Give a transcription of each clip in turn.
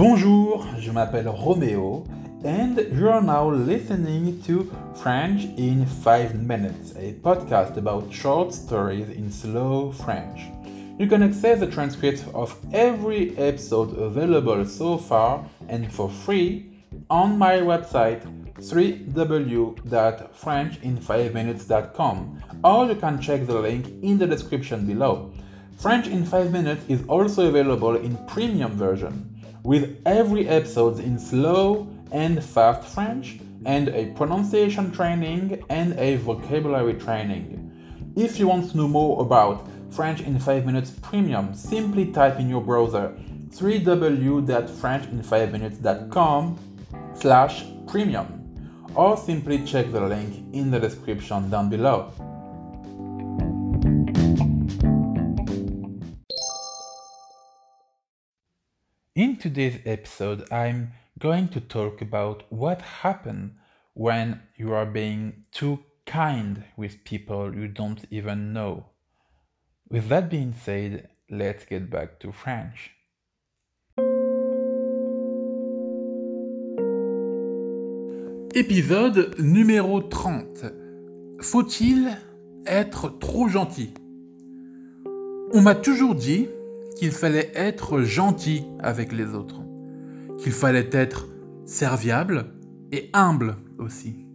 Bonjour, je m'appelle Romeo and you are now listening to French in 5 minutes, a podcast about short stories in slow French. You can access the transcripts of every episode available so far and for free on my website www.frenchin5minutes.com or you can check the link in the description below. French in 5 minutes is also available in premium version with every episode in slow and fast French and a pronunciation training and a vocabulary training. If you want to know more about French in 5 Minutes Premium, simply type in your browser www.frenchin5minutes.com slash premium or simply check the link in the description down below. Today's episode, I'm going to talk about what happens when you are being too kind with people you don't even know. With that being said, let's get back to French. Épisode numéro 30. Faut-il être trop gentil On m'a toujours dit qu'il fallait être gentil avec les autres, qu'il fallait être serviable et humble aussi.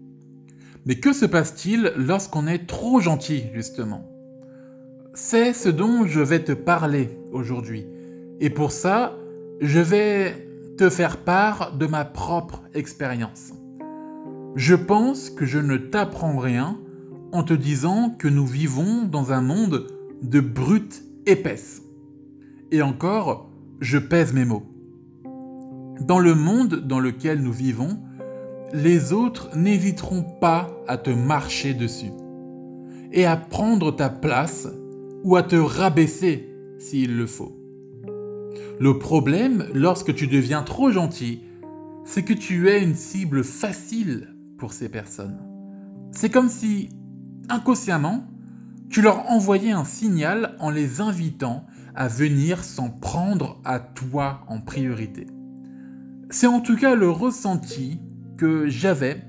Mais que se passe-t-il lorsqu'on est trop gentil, justement? C'est ce dont je vais te parler aujourd'hui. Et pour ça, je vais te faire part de ma propre expérience. Je pense que je ne t'apprends rien en te disant que nous vivons dans un monde de brutes épaisses. Et encore, je pèse mes mots. Dans le monde dans lequel nous vivons, les autres n'hésiteront pas à te marcher dessus et à prendre ta place ou à te rabaisser s'il le faut. Le problème, lorsque tu deviens trop gentil, c'est que tu es une cible facile pour ces personnes. C'est comme si, inconsciemment, tu leur envoyais un signal en les invitant venir s'en prendre à toi en priorité. C'est en tout cas le ressenti que j'avais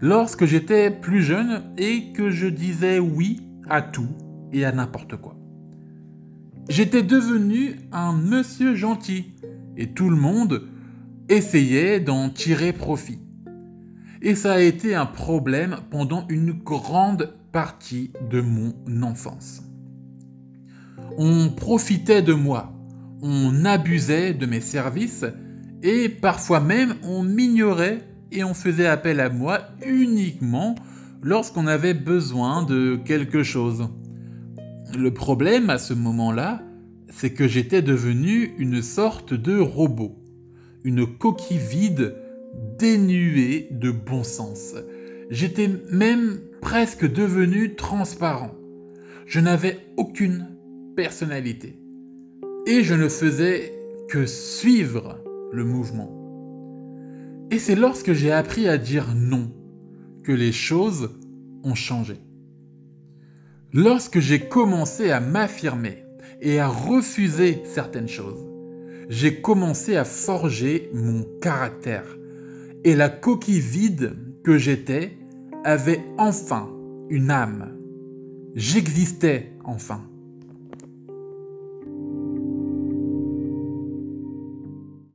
lorsque j'étais plus jeune et que je disais oui à tout et à n'importe quoi. J'étais devenu un monsieur gentil et tout le monde essayait d'en tirer profit. Et ça a été un problème pendant une grande partie de mon enfance. On profitait de moi, on abusait de mes services et parfois même on m'ignorait et on faisait appel à moi uniquement lorsqu'on avait besoin de quelque chose. Le problème à ce moment-là, c'est que j'étais devenu une sorte de robot, une coquille vide dénuée de bon sens. J'étais même presque devenu transparent. Je n'avais aucune personnalité. Et je ne faisais que suivre le mouvement. Et c'est lorsque j'ai appris à dire non que les choses ont changé. Lorsque j'ai commencé à m'affirmer et à refuser certaines choses, j'ai commencé à forger mon caractère. Et la coquille vide que j'étais avait enfin une âme. J'existais enfin.